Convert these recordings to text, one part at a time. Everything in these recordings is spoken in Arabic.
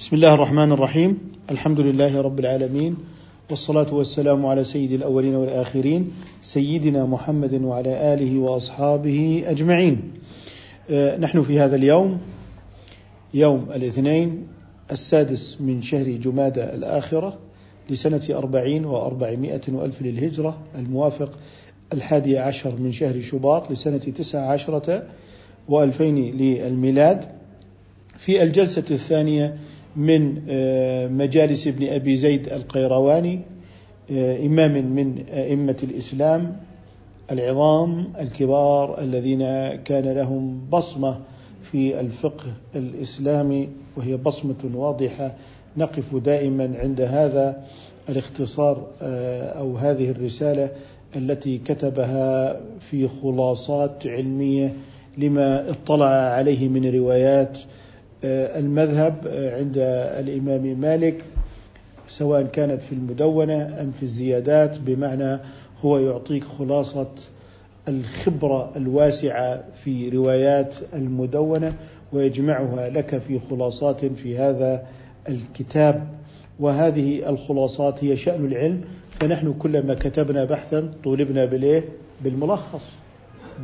بسم الله الرحمن الرحيم. الحمد لله رب العالمين والصلاة والسلام على سيد الأولين والآخرين سيدنا محمد وعلى آله وأصحابه أجمعين. آه، نحن في هذا اليوم يوم الاثنين السادس من شهر جمادى الآخرة لسنة أربعين وأربعمائة وألف للهجرة الموافق الحادي عشر من شهر شباط لسنة تسعة عشرة وألفين للميلاد. في الجلسة الثانية من آه، مجالس ابن أبي زيد القيرواني آه، إمام من أئمة الإسلام العظام الكبار الذين كان لهم بصمة في الفقه الإسلامي وهي بصمة واضحة نقف دائما عند هذا الاختصار آه، أو هذه الرسالة التي كتبها في خلاصات علمية لما اطلع عليه من روايات المذهب آه، عند الإمام مالك سواء كانت في المدونة أم في الزيادات بمعنى هو يعطيك خلاصة الخبرة الواسعة في روايات المدونة ويجمعها لك في خلاصات في هذا الكتاب وهذه الخلاصات هي شأن العلم فنحن كلما كتبنا بحثا طولبنا بالإيه؟ بالملخص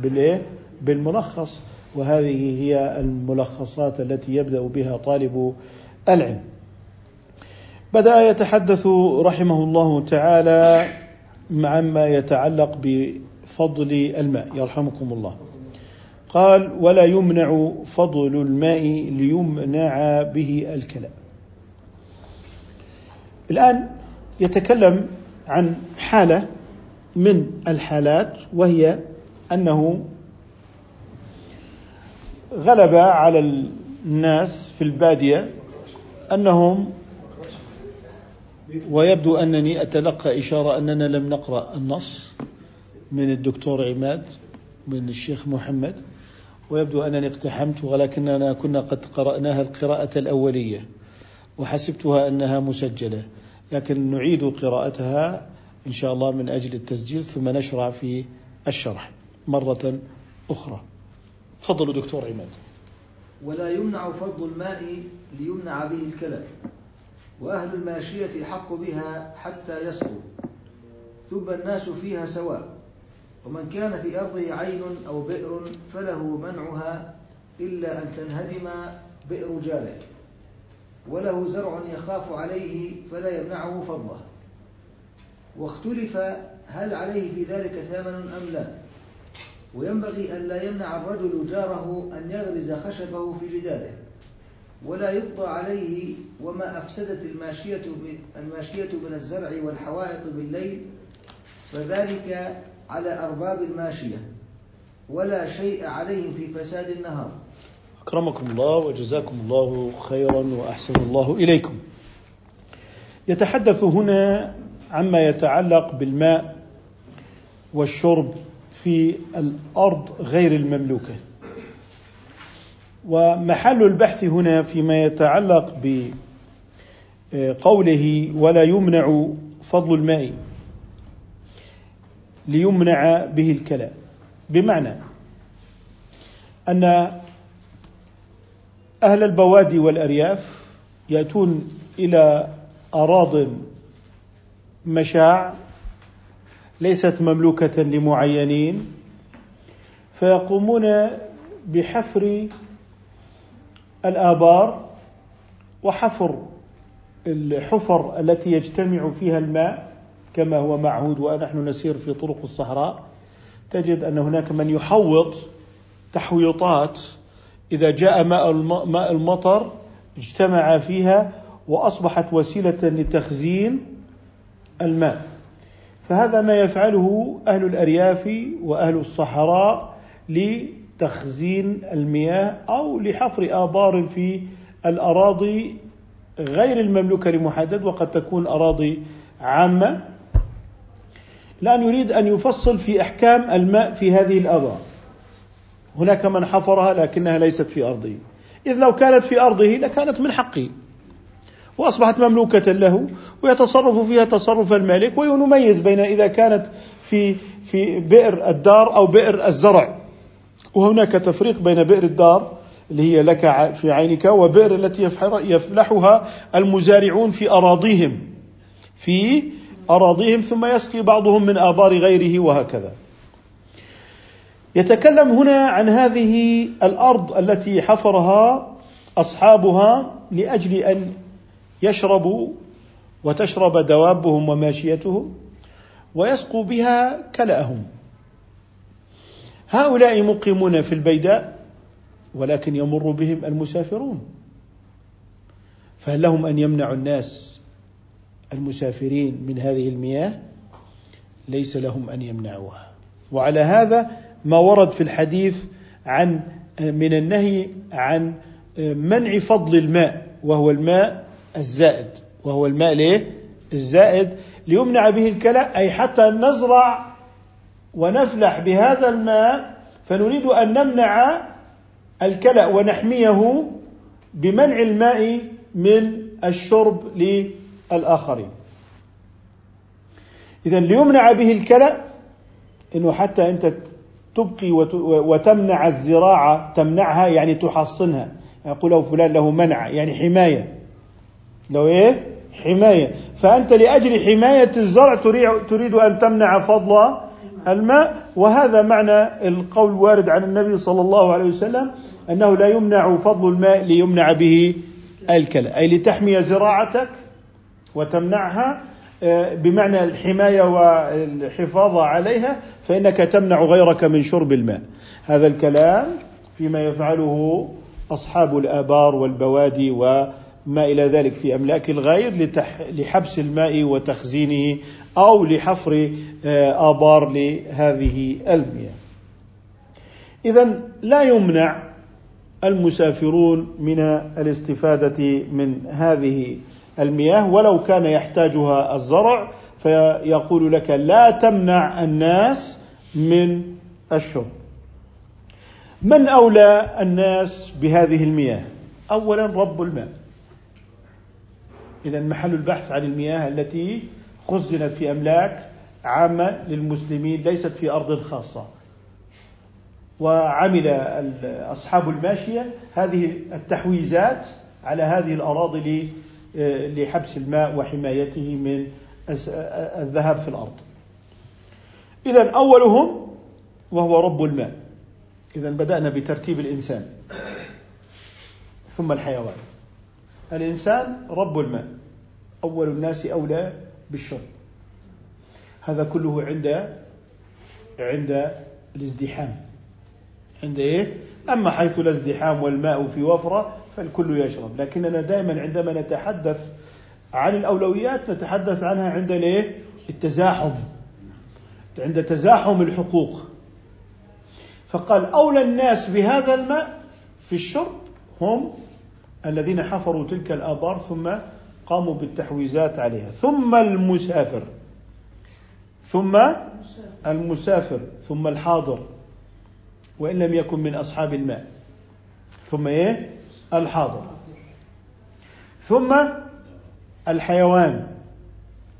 بالإيه؟ بالملخص وهذه هي الملخصات التي يبدأ بها طالب العلم. بدأ يتحدث رحمه الله تعالى عما يتعلق بفضل الماء. يرحمكم الله. قال ولا يمنع فضل الماء ليمنع به الكلام الآن يتكلم عن حالة من الحالات وهي أنه غلب على الناس في البادية أنهم ويبدو أنني أتلقى إشارة أننا لم نقرأ النص من الدكتور عماد من الشيخ محمد. ويبدو أنني اقتحمت ولكننا كنا قد قرأناها القراءة الأولية وحسبتها أنها مسجلة. لكن نعيد قراءتها إن شاء الله من أجل التسجيل ثم نشرع في الشرح مرة أخرى. تفضلوا دكتور عماد. ولا يمنع فضل الماء ليمنع به الكلى وأهل الماشية حق بها حتى يسقوا ثم الناس فيها سواء ومن كان في أرضه عين أو بئر فله منعها إلا أن تنهدم بئر جاره وله زرع يخاف عليه فلا يمنعه فضله واختلف هل عليه في ذلك ثمن أم لا. وينبغي أن لا يمنع الرجل جاره أن يغرز خشبه في جداره ولا يقضى عليه وما أفسدت الماشية الماشية من الزرع والحوائط بالليل فذلك على أرباب الماشية ولا شيء عليهم في فساد النهار. أكرمكم الله وجزاكم الله خيرا وأحسن الله إليكم. يتحدث هنا عما يتعلق بالماء والشرب في الأرض غير المملوكة. ومحل البحث هنا فيما يتعلق بقوله ولا يمنع فضل الماء ليمنع به الكلام بمعنى أن أهل البوادي والأرياف يأتون إلى اراض مشاع ليست مملوكة لمعينين فيقومون بحفر الآبار وحفر الحفر التي يجتمع فيها الماء كما هو معهود ونحن نسير في طرق الصحراء. تجد أن هناك من يحوط تحويطات إذا جاء ماء المطر اجتمع فيها وأصبحت وسيلة لتخزين الماء. فهذا ما يفعله أهل الأرياف وأهل الصحراء لتخزين المياه أو لحفر آبار في الأراضي غير المملوكة لمحدد وقد تكون أراضي عامة. الآن يريد أن يفصل في أحكام الماء في هذه الآبار. هناك من حفرها لكنها ليست في أرضه. إذ لو كانت في أرضه لكانت من حقه. وأصبحت مملوكة له ويتصرف فيها تصرف المالك ونميز بين إذا كانت في في بئر الدار أو بئر الزرع. وهناك تفريق بين بئر الدار اللي هي لك في عينك وبئر التي يفلحها المزارعون في أراضيهم في أراضيهم ثم يسقي بعضهم من آبار غيره وهكذا. يتكلم هنا عن هذه الأرض التي حفرها أصحابها لأجل أن يشربوا وتشرب دوابهم وماشيتهم ويسقوا بها كلأهم. هؤلاء مقيمون في البيداء ولكن يمر بهم المسافرون. فهل لهم أن يمنعوا الناس المسافرين من هذه المياه ليس لهم أن يمنعوها. وعلى هذا ما ورد في الحديث عن من النهي عن منع فضل الماء وهو الماء الزائد وهو الماء ليه؟ الزائد ليمنع به الكلى أي حتى نزرع ونفلح بهذا الماء فنريد أن نمنع الكلأ ونحميه بمنع الماء من الشرب للآخرين. إذا ليمنع به الكلأ أنه حتى أنت تبقي وتمنع الزراعة تمنعها يعني تحصنها. يقول فلان له منع يعني حماية. لو إيه؟ حماية. فأنت لأجل حماية الزرع تريد أن تمنع فضل الماء. وهذا معنى القول الوارد عن النبي صلى الله عليه وسلم أنه لا يمنع فضل الماء ليمنع به الكلى. أي لتحمي زراعتك وتمنعها. آه، بمعنى الحماية والحفاظ عليها فإنك تمنع غيرك من شرب الماء. هذا الكلام فيما يفعله أصحاب الآبار والبوادي وما إلى ذلك في أملاك الغير لحبس الماء وتخزينه أو لحفر آه، آبار لهذه المياه. اذا لا يمنع المسافرون من الاستفادة من هذه المياه ولو كان يحتاجها الزرع فيقول لك لا تمنع الناس من الشرب. من أولى الناس بهذه المياه؟ اولا رب الماء. اذا محل البحث عن المياه التي خزنت في أملاك عامة للمسلمين ليست في أرض خاصة. وعمل أصحاب الماشية هذه التحويزات على هذه الأراضي لحبس الماء وحمايته من الذهاب في الأرض. إذا أولهم وهو رب الماء. إذا بدأنا بترتيب الإنسان ثم الحيوان. الإنسان رب الماء. أول الناس أولى بالشرب. هذا كله عند عند الازدحام. عند إيه؟ أما حيث لا ازدحام والماء في وفرة فالكل يشرب. لكننا دائما عندما نتحدث عن الأولويات نتحدث عنها عند الإيه؟ التزاحم. عند تزاحم الحقوق. فقال أولى الناس بهذا الماء في الشرب هم الذين حفروا تلك الآبار ثم قاموا بالتحويزات عليها. ثم المسافر. ثم المسافر. ثم الحاضر. وإن لم يكن من أصحاب الماء. ثم إيه؟ الحاضر. ثم الحيوان.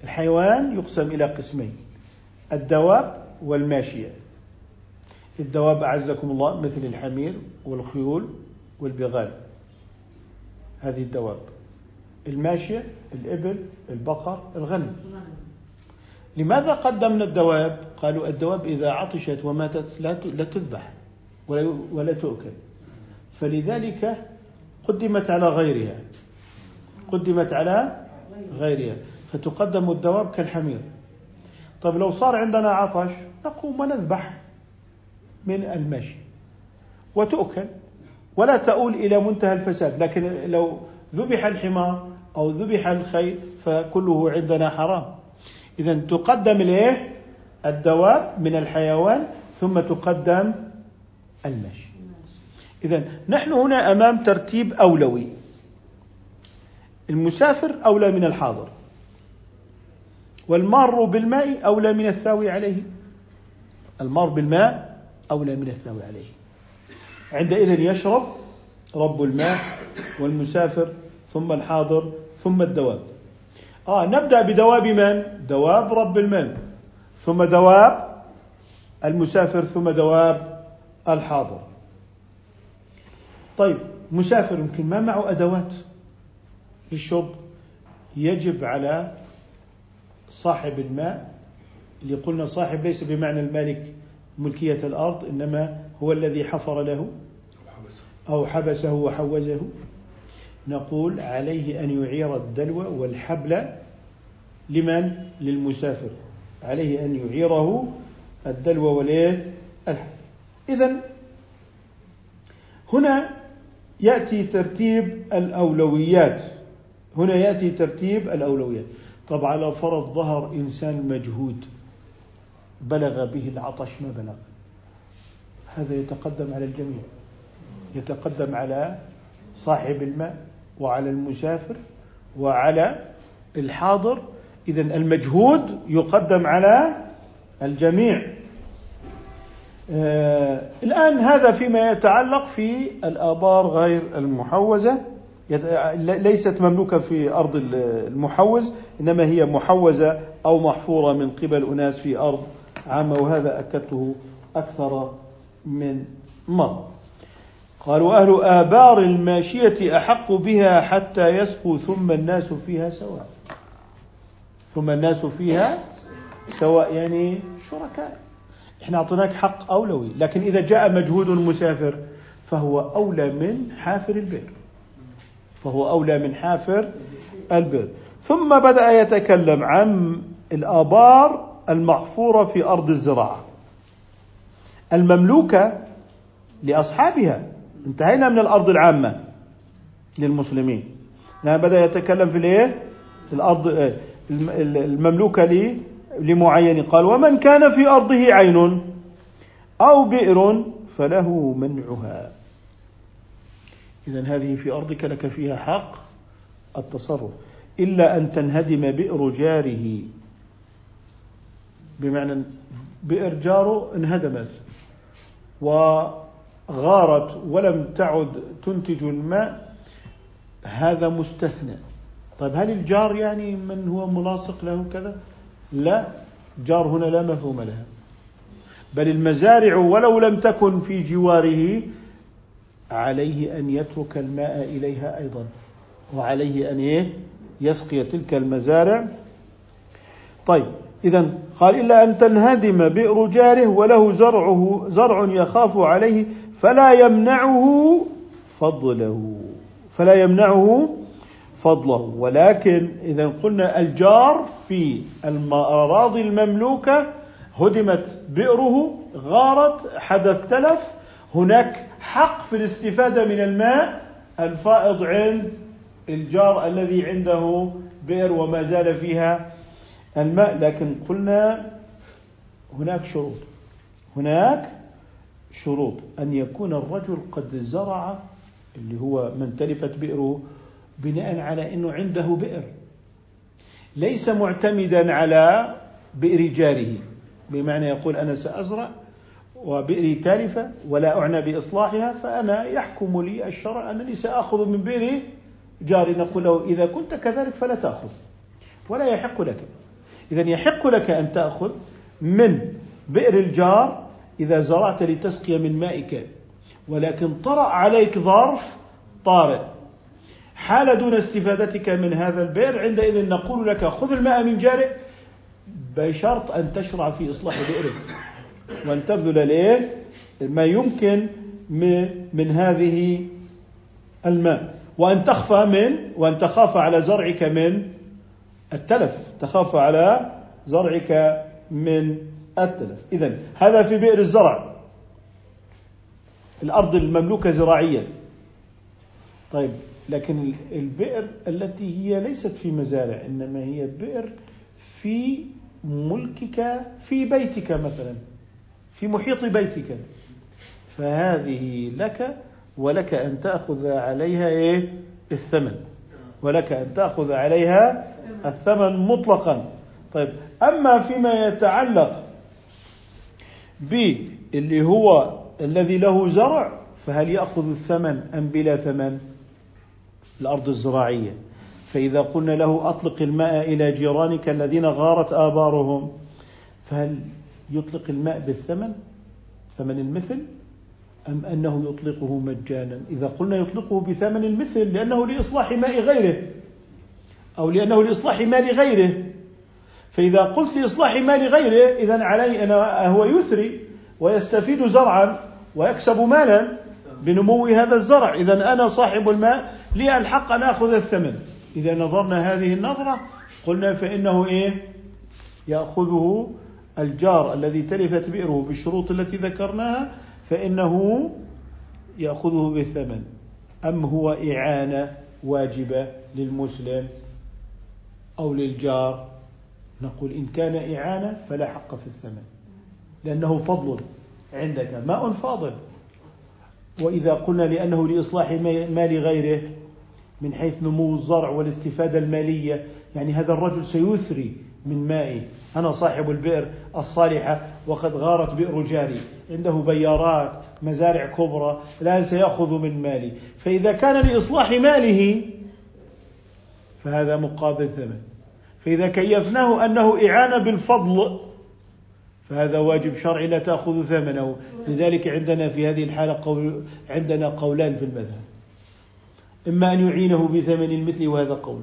الحيوان يقسم إلى قسمين. الدواب والماشية. الدواب أعزكم الله مثل الحمير والخيول والبغال. هذه الدواب. الماشية الإبل البقر الغنم. لماذا قدمنا الدواب؟ قالوا الدواب إذا عطشت وماتت لا تذبح ولا تؤكل. فلذلك قدمت على غيرها. قدمت على غيرها. فتقدم الدواب كالحمير. طيب لو صار عندنا عطش نقوم ونذبح من المشي. وتؤكل ولا تؤول إلى منتهى الفساد. لكن لو ذبح الحمار أو ذبح الخيل فكله عندنا حرام. إذا تقدم الإيه؟ الدواب من الحيوان ثم تقدم المشي. إذا نحن هنا أمام ترتيب أولوي. المسافر أولى من الحاضر. والمار بالماء أولى من الثاوي عليه. المار بالماء أولى من الثاوي عليه. عندئذ يشرب رب الماء والمسافر ثم الحاضر ثم الدواب. آه نبدأ بدواب من؟ دواب رب الماء ثم دواب المسافر ثم دواب الحاضر. طيب مسافر يمكن ما معه أدوات للشرب؟ يجب على صاحب الماء اللي قلنا صاحب ليس بمعنى المالك ملكية الأرض إنما هو الذي حفر له أو حبسه وحوزه. نقول عليه أن يعير الدلو والحبل لمن؟ للمسافر. عليه أن يعيره الدلو والإيه؟ الحبل. إذا هنا يأتي ترتيب الأولويات. هنا يأتي ترتيب الأولويات. طبعا لو فرض ظهر إنسان مجهود بلغ به العطش ما بلغ. هذا يتقدم على الجميع. يتقدم على صاحب الماء. وعلى المسافر وعلى الحاضر. إذا المجهود يقدم على الجميع. آه الآن هذا فيما يتعلق في الآبار غير المحوزة. ليست مملوكة في أرض المحوز إنما هي محوزة أو محفورة من قبل أناس في أرض عامة وهذا أكدته أكثر من مرة. قالوا أهل آبار الماشية أحق بها حتى يسقوا ثم الناس فيها سواء. ثم الناس فيها سواء يعني شركاء. إحنا أعطيناك حق أولوي لكن إذا جاء مجهود مسافر فهو أولى من حافر البئر. فهو أولى من حافر البئر. ثم بدأ يتكلم عن الآبار المحفورة في أرض الزراعة. المملوكة لأصحابها انتهينا من الأرض العامة للمسلمين. لأن بدأ يتكلم في الإيه؟ الأرض آه، المملوكة لي لمعين. قال ومن كان في أرضه عين أو بئر فله منعها. إذا هذه في أرضك لك فيها حق التصرف. إلا أن تنهدم بئر جاره. بمعنى بئر جاره انهدمت. وغارت ولم تعد تنتج الماء هذا مستثنى. طيب هل الجار يعني من هو ملاصق له كذا؟ لا جار هنا لا مفهوم لها. بل المزارع ولو لم تكن في جواره عليه أن يترك الماء إليها أيضا. وعليه أن إيه؟ يسقي تلك المزارع. طيب إذا قال إلا أن تنهدم بئر جاره وله زرعه زرع يخاف عليه فلا يمنعه فضله. فلا يمنعه فضله. ولكن إذا قلنا الجار في الأراضي المملوكة هدمت بئره غارت حدث تلف. هناك حق في الاستفادة من الماء الفائض عند الجار الذي عنده بئر وما زال فيها الماء. لكن قلنا هناك شروط. هناك شروط أن يكون الرجل قد زرع اللي هو من تلفت بئره بناء على أنه عنده بئر. ليس معتمدا على بئر جاره بمعنى يقول أنا سأزرع وبئري تالفة ولا أعنى بإصلاحها فأنا يحكم لي الشرع أنني سأخذ من بئر جاري. نقول له إذا كنت كذلك فلا تأخذ ولا يحق لك. إذا يحق لك أن تأخذ من بئر الجار إذا زرعت لتسقي من مائك ولكن طرأ عليك ظرف طارئ. حال دون استفادتك من هذا البئر عندئذ نقول لك خذ الماء من جارك بشرط أن تشرع في إصلاح بئرك وأن تبذل ليه ما يمكن من هذه الماء. وأن تخفى من وأن تخاف على زرعك من التلف. تخاف على زرعك من التلف إذا هذا في بئر الزرع. الأرض المملوكة زراعيا. طيب لكن البئر التي هي ليست في مزارع إنما هي بئر في ملكك في بيتك مثلا في محيط بيتك. فهذه لك ولك أن تأخذ عليها إيه؟ الثمن. ولك أن تأخذ عليها الثمن مطلقا. طيب أما فيما يتعلق باللي هو الذي له زرع فهل يأخذ الثمن أم بلا ثمن؟ الأرض الزراعية. فإذا قلنا له أطلق الماء إلى جيرانك الذين غارت آبارهم فهل يطلق الماء بالثمن؟ ثمن المثل؟ أم أنه يطلقه مجانا؟ إذا قلنا يطلقه بثمن المثل لأنه لإصلاح ماء غيره أو لأنه لإصلاح مال غيره. فإذا قلت لإصلاح مال غيره إذا علي أن هو يثري ويستفيد زرعا ويكسب مالا بنمو هذا الزرع. إذا أنا صاحب الماء لي الحق أن آخذ الثمن. إذا نظرنا هذه النظرة قلنا فإنه إيه؟ يأخذه الجار الذي تلفت بئره بالشروط التي ذكرناها فإنه يأخذه بالثمن. أم هو إعانة واجبة للمسلم أو للجار؟ نقول إن كان إعانة فلا حق في الثمن لأنه فضل عندك ماء فاضل. وإذا قلنا لأنه لإصلاح مال غيره من حيث نمو الزرع والاستفادة المالية يعني هذا الرجل سيثري من مائه. أنا صاحب البئر الصالحة وقد غارت بئر جاري. عنده بيارات مزارع كبرى الآن سيأخذ من مالي. فإذا كان لإصلاح ماله فهذا مقابل ثمن. فإذا كيفناه أنه إعانة بالفضل فهذا واجب شرعي لا تأخذ ثمنه. لذلك عندنا في هذه الحالة قول عندنا قولان في المذهب. إما أن يعينه بثمن المثل وهذا قول.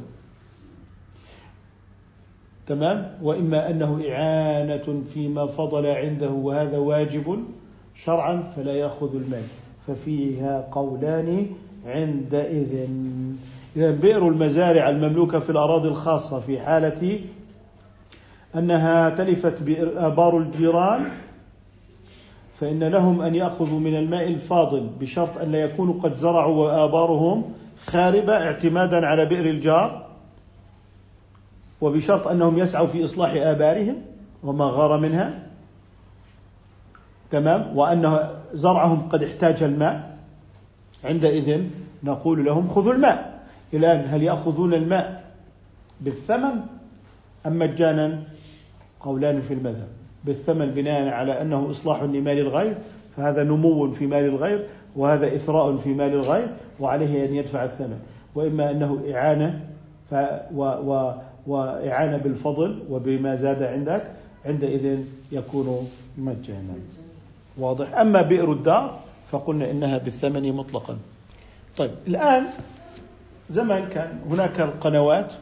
تمام؟ وإما أنه إعانة فيما فضل عنده وهذا واجب شرعا فلا يأخذ المال. ففيها قولان عندئذ. إذا بئر المزارع المملوكة في الأراضي الخاصة في حالة أنها تلفت آبار الجيران فإن لهم أن يأخذوا من الماء الفاضل بشرط أن لا يكونوا قد زرعوا وآبارهم خاربة اعتمادا على بئر الجار وبشرط أنهم يسعوا في إصلاح آبارهم وما غار منها. تمام؟ وأن زرعهم قد احتاج الماء. عندئذ نقول لهم خذوا الماء. الآن هل يأخذون الماء بالثمن أم مجانا؟ قولان في المذهب. بالثمن بناء على أنه إصلاح لمال الغير فهذا نمو في مال الغير وهذا إثراء في مال الغير وعليه أن يدفع الثمن. وإما أنه إعانة ف و و وإعانة بالفضل وبما زاد عندك عندئذ يكون مجانا. واضح؟ أما بئر الدار فقلنا إنها بالثمن مطلقا. طيب الآن زمان كان هناك القنوات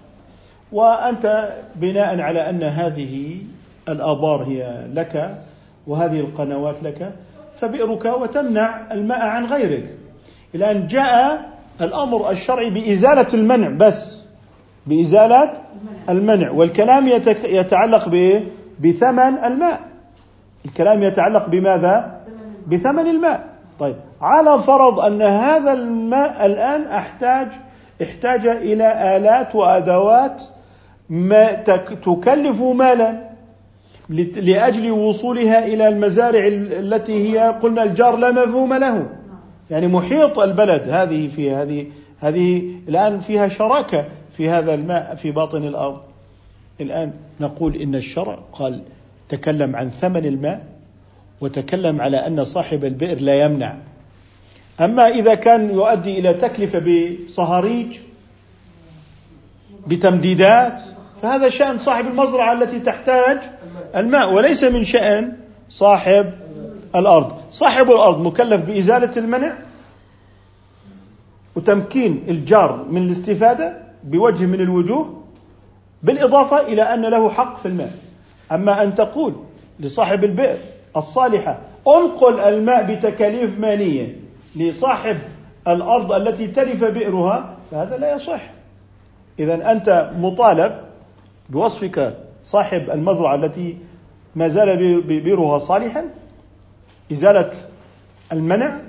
وأنت بناء على أن هذه الآبار هي لك وهذه القنوات لك فبئرك وتمنع الماء عن غيرك. الآن جاء الأمر الشرعي بإزالة المنع بس بإزالة المنع. والكلام يتعلق بثمن الماء. الكلام يتعلق بماذا؟ بثمن الماء. طيب على فرض أن هذا الماء الآن أحتاج احتاج إلى آلات وأدوات ما تكلف مالا لأجل وصولها إلى المزارع التي هي قلنا الجار لا مفهوم له. يعني محيط البلد هذه في هذه هذه الآن فيها شراكة في هذا الماء في باطن الأرض. الآن نقول إن الشرع قال تكلم عن ثمن الماء وتكلم على أن صاحب البئر لا يمنع. أما إذا كان يؤدي إلى تكلفة بصهاريج بتمديدات فهذا شأن صاحب المزرعة التي تحتاج الماء وليس من شأن صاحب الأرض. صاحب الأرض مكلف بإزالة المنع وتمكين الجار من الاستفادة بوجه من الوجوه بالإضافة إلى أن له حق في الماء. أما أن تقول لصاحب البئر الصالحة انقل الماء بتكاليف مالية لصاحب الأرض التي تلف بئرها فهذا لا يصح. إذا أنت مطالب بوصفك صاحب المزرعة التي ما زال بئرها صالحا إزالة المنع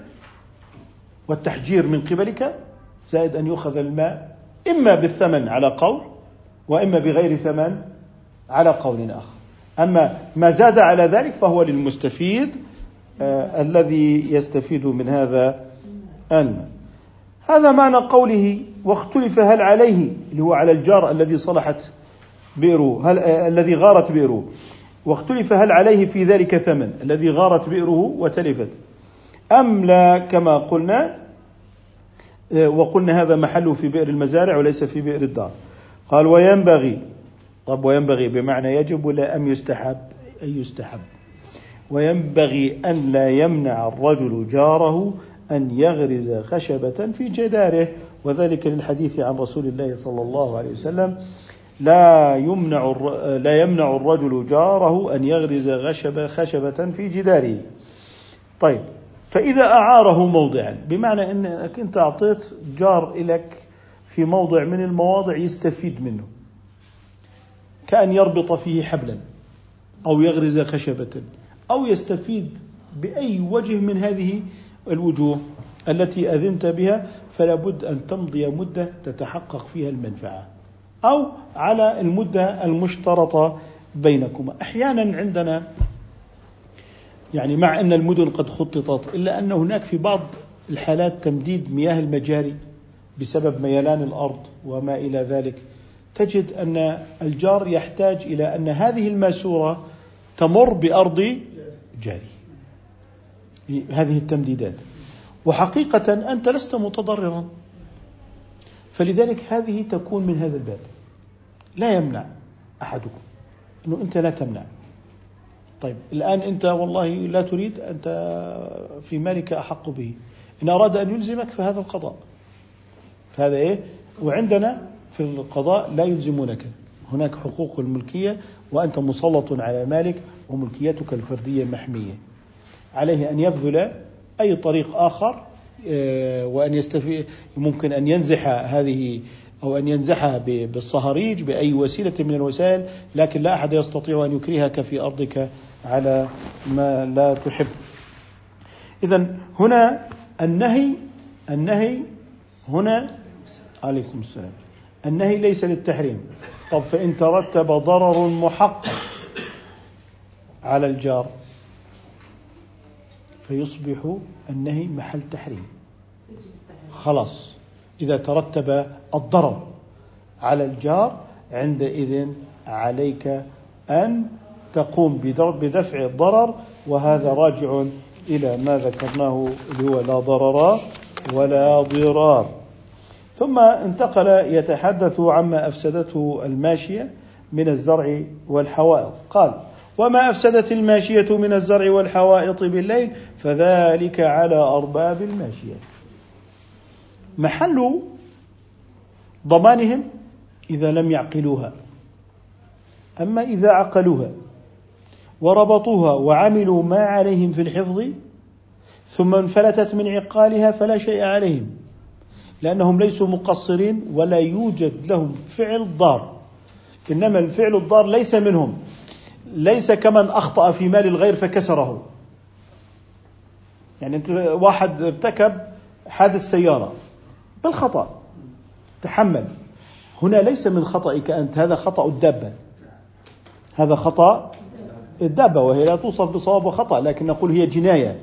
والتحجير من قبلك زائد أن يؤخذ الماء إما بالثمن على قول وإما بغير ثمن على قول آخر. أما ما زاد على ذلك فهو للمستفيد الذي يستفيد من هذا الماء هذا معنى قوله واختلف هل عليه اللي هو على الجار الذي صلحت بئره هل آه الذي غارت بئره. واختلف هل عليه في ذلك ثمن الذي غارت بئره وتلفت. أم لا كما قلنا آه وقلنا هذا محله في بئر المزارع وليس في بئر الدار. قال وينبغي طب وينبغي بمعنى يجب ولا أم يستحب؟ أي يستحب. وينبغي أن لا يمنع الرجل جاره أن يغرز خشبة في جداره. وذلك للحديث عن رسول الله صلى الله عليه وسلم. لا يمنع لا يمنع الرجل جاره أن يغرز خشبة خشبة في جداره. طيب فإذا أعاره موضعا بمعنى أنك أنت أعطيت جار لك في موضع من المواضع يستفيد منه. كأن يربط فيه حبلا أو يغرز خشبة. أو يستفيد بأي وجه من هذه الوجوه التي أذنت بها فلا بد أن تمضي مدة تتحقق فيها المنفعة. أو على المدة المشترطة بينكما. أحيانا عندنا يعني مع أن المدن قد خططت إلا أن هناك في بعض الحالات تمديد مياه المجاري بسبب ميلان الأرض وما إلى ذلك. تجد أن الجار يحتاج إلى أن هذه الماسورة تمر بأرض جاري هذه التمديدات. وحقيقة أنت لست متضررا. فلذلك هذه تكون من هذا الباب. لا يمنع أحدكم أنه أنت لا تمنع. طيب الآن أنت والله لا تريد أنت في مالك أحق به. إن أراد أن يلزمك فهذا القضاء. فهذا إيه؟ وعندنا في القضاء لا يلزمونك. هناك حقوق الملكية وأنت مسلط على مالك وملكيتك الفردية محمية. عليه أن يبذل أي طريق آخر آه، وأن يستفيد ممكن أن ينزح هذه أو أن ينزحها بالصهاريج بأي وسيلة من الوسائل لكن لا أحد يستطيع أن يكرهك في أرضك على ما لا تحب. إذا هنا النهي النهي هنا عليكم السلام. النهي ليس للتحريم. طب فإن ترتب ضرر محقق على الجار فيصبح النهي محل تحريم. خلاص. إذا ترتب الضرر على الجار عندئذ عليك أن تقوم بدفع الضرر وهذا راجع إلى ما ذكرناه اللي هو لا ضرر ولا ضرار. ثم انتقل يتحدث عما أفسدته الماشية من الزرع والحوائط. قال وما أفسدت الماشية من الزرع والحوائط بالليل فذلك على أرباب الماشية. محل ضمانهم إذا لم يعقلوها. أما إذا عقلوها وربطوها وعملوا ما عليهم في الحفظ ثم انفلتت من عقالها فلا شيء عليهم. لأنهم ليسوا مقصرين ولا يوجد لهم فعل ضار. إنما الفعل الضار ليس منهم. ليس كمن أخطأ في مال الغير فكسره. يعني أنت واحد ارتكب حادث سيارة بالخطأ تحمل. هنا ليس من خطأك أنت هذا خطأ الدابة. هذا خطأ الدابة وهي لا توصف بصواب وخطأ لكن نقول هي جناية.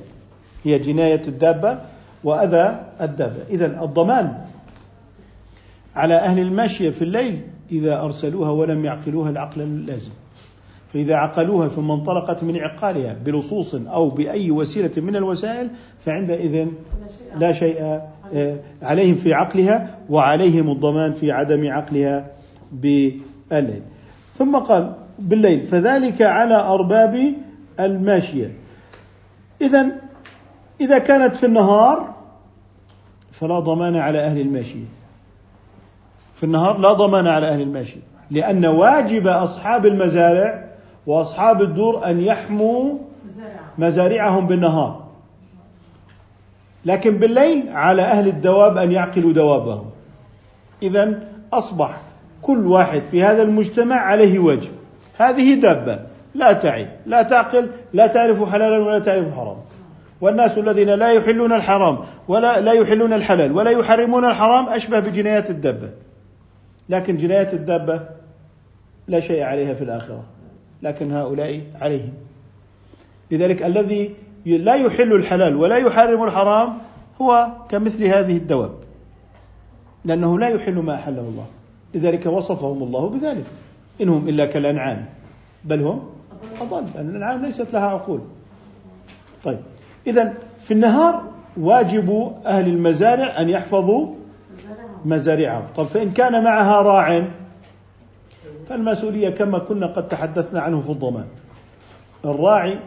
هي جناية الدابة وأذى الدابة إذا الضمان على أهل الماشية في الليل إذا أرسلوها ولم يعقلوها العقل اللازم. فإذا عقلوها ثم انطلقت من عقالها بلصوص أو بأي وسيلة من الوسائل فعندئذ لا شيء عليهم في عقلها وعليهم الضمان في عدم عقلها بالليل. ثم قال بالليل فذلك على أرباب الماشية. إذا إذا كانت في النهار فلا ضمان على أهل الماشية. في النهار لا ضمان على أهل الماشية. لأن واجب أصحاب المزارع وأصحاب الدور أن يحموا مزارعهم بالنهار. لكن بالليل على أهل الدواب أن يعقلوا دوابهم. إذا أصبح كل واحد في هذا المجتمع عليه واجب. هذه دابة. لا تعي. لا تعقل. لا تعرف حلالا ولا تعرف حرام والناس الذين لا يحلون الحرام ولا لا يحلون الحلال ولا يحرمون الحرام أشبه بجنايات الدابة. لكن جنايات الدابة لا شيء عليها في الآخرة. لكن هؤلاء عليهم. لذلك الذي لا يحل الحلال ولا يحرم الحرام هو كمثل هذه الدواب. لأنه لا يحل ما أحله الله. لذلك وصفهم الله بذلك. إنهم إلا كالأنعام. بل هم أضل. لأن الأنعام ليست لها عقول. طيب. إذا في النهار واجب أهل المزارع أن يحفظوا مزارعهم. طب فإن كان معها راع فالمسؤولية كما كنا قد تحدثنا عنه في الضمان. الراعي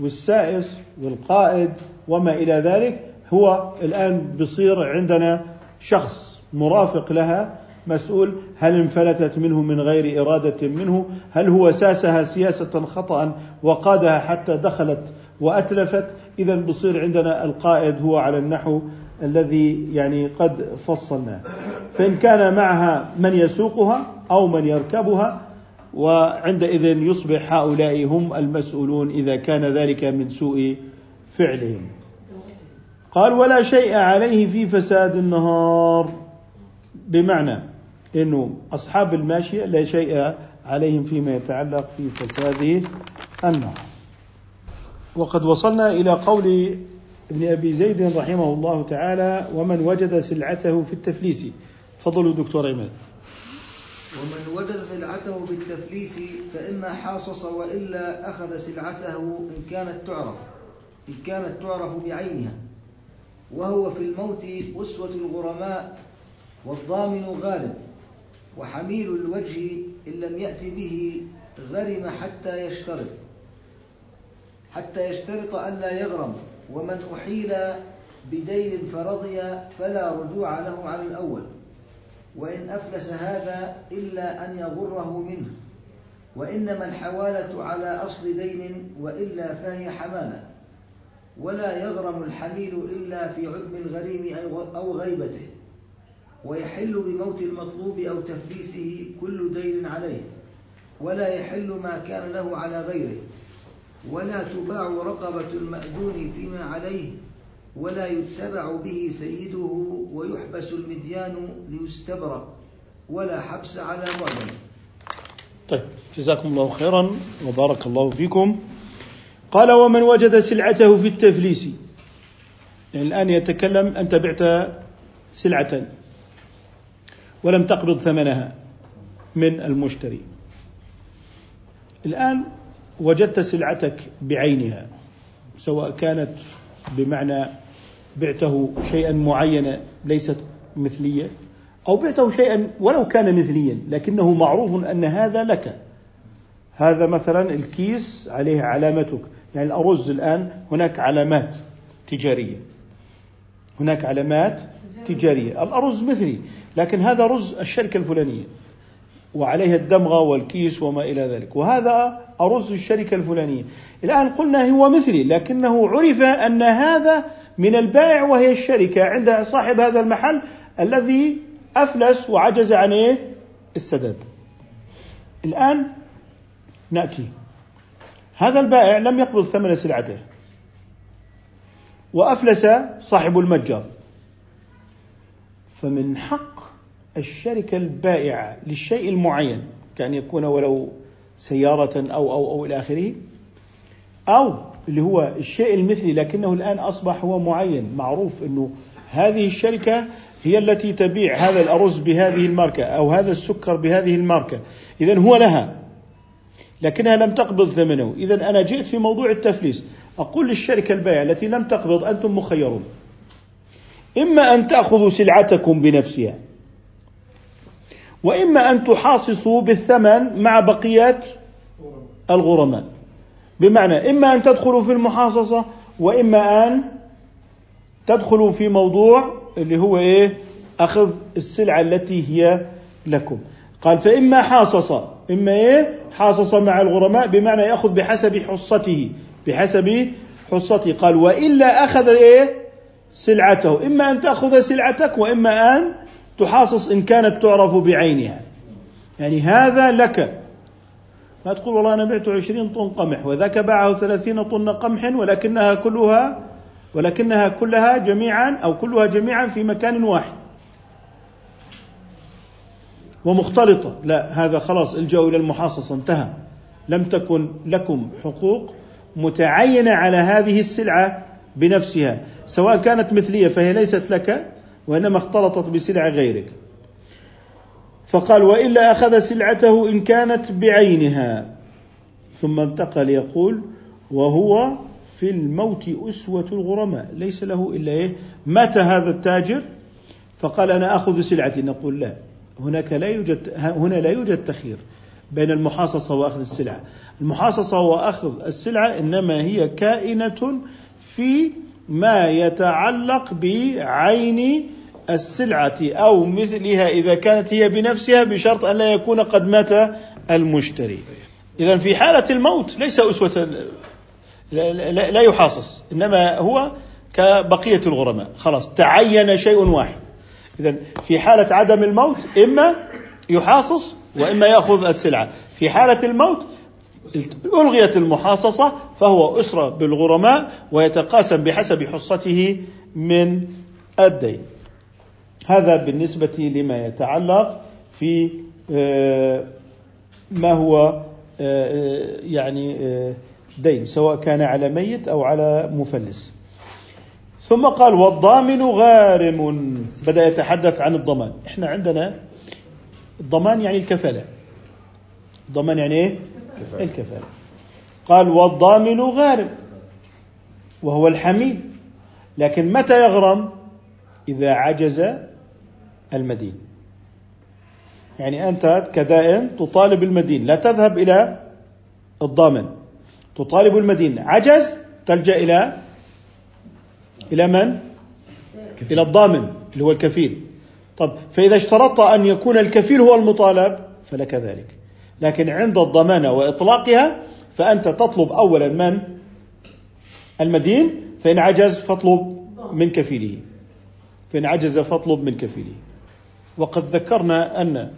والسائس والقائد وما إلى ذلك هو الآن بصير عندنا شخص مرافق لها مسؤول هل انفلتت منه من غير إرادة منه هل هو ساسها سياسة خطأ وقادها حتى دخلت وأتلفت. إذا بصير عندنا القائد هو على النحو الذي يعني قد فصلناه. فإن كان معها من يسوقها أو من يركبها وعندئذ يصبح هؤلاء هم المسؤولون إذا كان ذلك من سوء فعلهم. قال ولا شيء عليه في فساد النهار. بمعنى إنه أصحاب الماشية لا شيء عليهم فيما يتعلق في فساد النهار. وقد وصلنا إلى قول ابن أبي زيد رحمه الله تعالى ومن وجد سلعته في التفليس. تفضلوا دكتور عماد ومن وجد سلعته بالتفليس فإما حاصص وإلا أخذ سلعته إن كانت تعرف إن كانت تعرف بعينها وهو في الموت أسوة الغرماء والضامن غالب وحميل الوجه إن لم يأت به غرم حتى يشترط. حتى يشترط ألا يغرم ومن أحيل بدين فرضي فلا رجوع له على الأول. وإن أفلس هذا إلا أن يغره منه. وإنما الحوالة على أصل دين وإلا فهي حمالة. ولا يغرم الحميل إلا في عدم الغريم أو غيبته. ويحل بموت المطلوب أو تفليسه كل دين عليه. ولا يحل ما كان له على غيره. ولا تباع رقبة المأذون فيما عليه ولا يتبع به سيده ويحبس المديان ليستبرأ ولا حبس على معدم طيب جزاكم الله خيرا وبارك الله فيكم. قال ومن وجد سلعته في التفليس. يعني الآن يتكلم أنت بعت سلعة ولم تقبض ثمنها من المشتري. الآن وجدت سلعتك بعينها سواء كانت بمعنى بعته شيئا معينا ليست مثلية أو بعته شيئا ولو كان مثليا لكنه معروف أن هذا لك. هذا مثلا الكيس عليه علامتك يعني الأرز الآن هناك علامات تجارية. هناك علامات تجارية. الأرز مثلي لكن هذا رز الشركة الفلانية. وعليها الدمغة والكيس وما إلى ذلك. وهذا أرز الشركة الفلانية. الآن قلنا هو مثلي لكنه عرف أن هذا من البائع وهي الشركة عند صاحب هذا المحل الذي أفلس وعجز عن إيه؟ السداد. الآن نأتي. هذا البائع لم يقبض ثمن سلعته. وأفلس صاحب المتجر. فمن حق الشركة البائعة للشيء المعين كأن يكون ولو سيارة أو أو أو إلى آخره أو اللي هو الشيء المثلي لكنه الآن أصبح هو معين معروف أنه هذه الشركة هي التي تبيع هذا الأرز بهذه الماركة أو هذا السكر بهذه الماركة. إذا هو لها لكنها لم تقبض ثمنه. إذا أنا جئت في موضوع التفليس. أقول للشركة البائعة التي لم تقبض أنتم مخيرون. إما أن تأخذوا سلعتكم بنفسها وإما أن تحاصصوا بالثمن مع بقية الغرماء. بمعنى إما أن تدخلوا في المحاصصة وإما أن تدخلوا في موضوع اللي هو إيه؟ أخذ السلعة التي هي لكم. قال فإما حاصص إما إيه؟ حاصص مع الغرماء بمعنى يأخذ بحسب حصته بحسب حصته. قال وإلا أخذ إيه؟ سلعته. إما أن تأخذ سلعتك وإما أن تحاصص إن كانت تعرف بعينها. يعني هذا لك. ما تقول والله أنا بعت عشرين طن قمح وذاك باعه ثلاثين طن قمح ولكنها كلها ولكنها كلها جميعا أو كلها جميعا في مكان واحد. ومختلطة. لا هذا خلاص الجأوا إلى المحاصصة انتهى. لم تكن لكم حقوق متعينة على هذه السلعة بنفسها سواء كانت مثلية فهي ليست لك. وإنما اختلطت بسلع غيرك. فقال وإلا أخذ سلعته إن كانت بعينها. ثم انتقل يقول وهو في الموت أسوة الغرماء. ليس له إلا إيه؟ مات هذا التاجر. فقال أنا أخذ سلعتي. نقول لا. هناك لا يوجد هنا لا يوجد تخيير بين المحاصصة وأخذ السلعة. المحاصصة وأخذ السلعة إنما هي كائنة في ما يتعلق بعين السلعة أو مثلها إذا كانت هي بنفسها بشرط أن لا يكون قد مات المشتري. إذا في حالة الموت ليس أسوة لا يحاصص إنما هو كبقية الغرماء. خلاص تعين شيء واحد. إذا في حالة عدم الموت إما يحاصص وإما يأخذ السلعة. في حالة الموت ألغيت المحاصصة فهو أسرة بالغرماء ويتقاسم بحسب حصته من الدين. هذا بالنسبة لما يتعلق في آه، ما هو آه، يعني آه، دين سواء كان على ميت أو على مفلس. ثم قال والضامن غارم. بدأ يتحدث عن الضمان. إحنا عندنا الضمان يعني الكفالة. الضمان يعني إيه؟ كفالة. الكفالة. قال والضامن غارم وهو الحميل لكن متى يغرم؟ إذا عجز المدين. يعني أنت كدائن تطالب المدين لا تذهب إلى الضامن. تطالب المدين. عجز تلجأ إلى إلى من؟ إلى الضامن اللي هو الكفيل. طب فإذا اشترطت أن يكون الكفيل هو المطالب فلك ذلك. لكن عند الضمانة وإطلاقها فأنت تطلب أولا من المدين فإن عجز فاطلب من كفيله. فإن عجز فاطلب من كفيله. وقد ذكرنا أن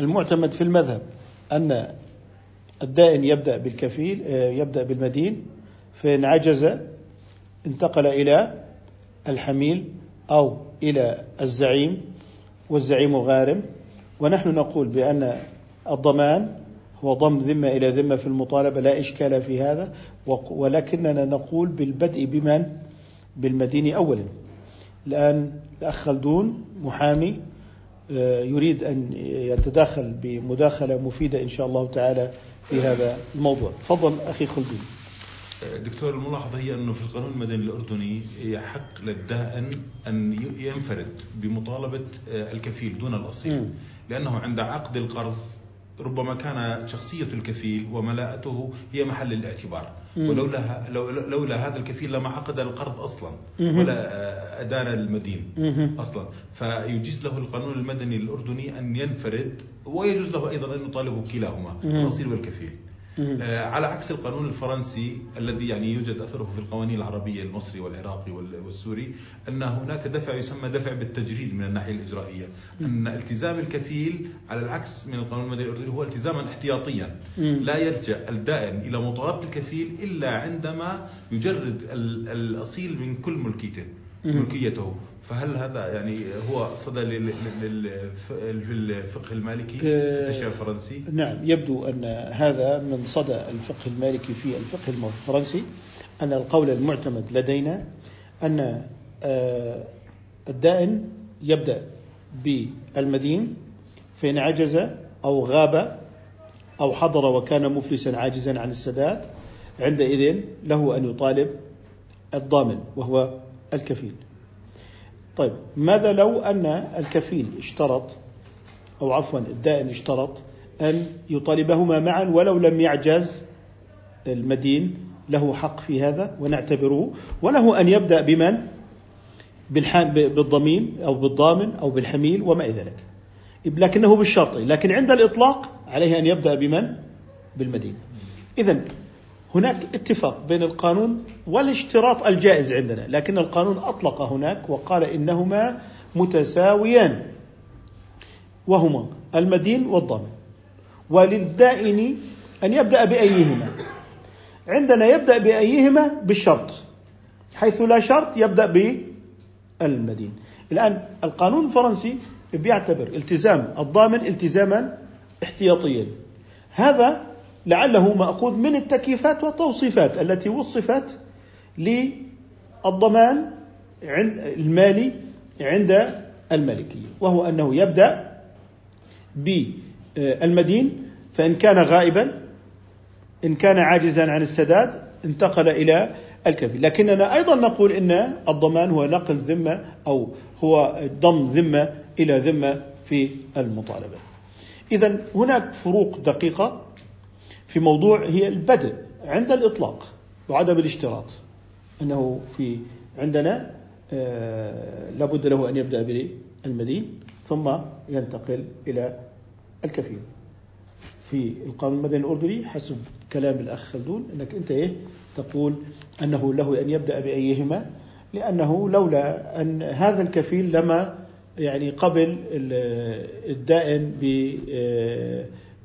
المعتمد في المذهب أن الدائن يبدأ بالكفيل آه، يبدأ بالمدين. فإن عجز انتقل إلى الحميل أو إلى الزعيم والزعيم غارم. ونحن نقول بأن الضمان هو ضم ذمة إلى ذمة في المطالبة لا إشكال في هذا. ولكننا نقول بالبدء بمن؟ بالمدين أولا. الآن الأخ خلدون محامي آه، يريد أن يتداخل بمداخلة مفيدة إن شاء الله تعالى في هذا الموضوع. تفضل أخي خلدون. دكتور الملاحظة هي أنه في القانون المدني الأردني يحق للدائن أن ينفرد بمطالبة آه، الكفيل دون الأصيل. لأنه عند عقد القرض ربما كان شخصية الكفيل وملاءته هي محل الاعتبار. ولولا لولا هذا الكفيل لما عقد القرض أصلا. ولا أدان المدين أصلا. فيجيز له القانون المدني الأردني أن ينفرد ويجوز له أيضا أن يطالب كلاهما الأصيل والكفيل. على عكس القانون الفرنسي الذي يعني يوجد أثره في القوانين العربية المصري والعراقي والسوري أن هناك دفع يسمى دفع بالتجريد من الناحية الإجرائية. أن التزام الكفيل على العكس من القانون المدني الأردني هو التزاما احتياطيا. لا يلجأ الدائن إلى مطالبه الكفيل إلا عندما يجرد الأصيل من كل ملكيته ملكيته. فهل هذا يعني هو صدى في الفقه المالكي في التشريع الفرنسي؟ نعم يبدو أن هذا من صدى الفقه المالكي في الفقه الفرنسي أن القول المعتمد لدينا أن آه، الدائن يبدأ بالمدين فإن عجز أو غاب أو حضر وكان مفلسا عاجزا عن السداد عندئذ له أن يطالب الضامن وهو الكفيل طيب ماذا لو أن الكفيل اشترط أو عفوا الدائن اشترط أن يطالبهما معا ولو لم يعجز المدين؟ له حق في هذا ونعتبره. وله أن يبدأ بمن؟ بالضمين أو بالضامن أو بالحميل وما إلى ذلك. لكنه بالشرط لكن عند الإطلاق عليه أن يبدأ بمن؟ بالمدين. إذا هناك اتفاق بين القانون والاشتراط الجائز عندنا لكن القانون أطلق هناك وقال إنهما متساويان وهما المدين والضامن. وللدائن أن يبدأ بأيهما. عندنا يبدأ بأيهما بالشرط حيث لا شرط يبدأ بالمدين. الآن القانون الفرنسي بيعتبر التزام الضامن التزاما احتياطيا. هذا لعله مأخوذ من التكييفات والتوصيفات التي وصفت للضمان عند المالي عند المالكية وهو أنه يبدأ بالمدين فإن كان غائبا إن كان عاجزا عن السداد انتقل إلى الكفيل لكننا أيضا نقول إن الضمان هو نقل ذمة أو هو ضم ذمة إلى ذمة في المطالبة. إذا هناك فروق دقيقة. في موضوع هي البدء عند الإطلاق وعدم الاشتراط. أنه في عندنا آه، لابد له أن يبدأ بالمدين ثم ينتقل إلى الكفيل. في القانون المدني الأردني حسب كلام الأخ خلدون أنك أنت إيه؟ تقول أنه له أن يبدأ بأيهما لأنه لولا أن هذا الكفيل لما يعني قبل الدائن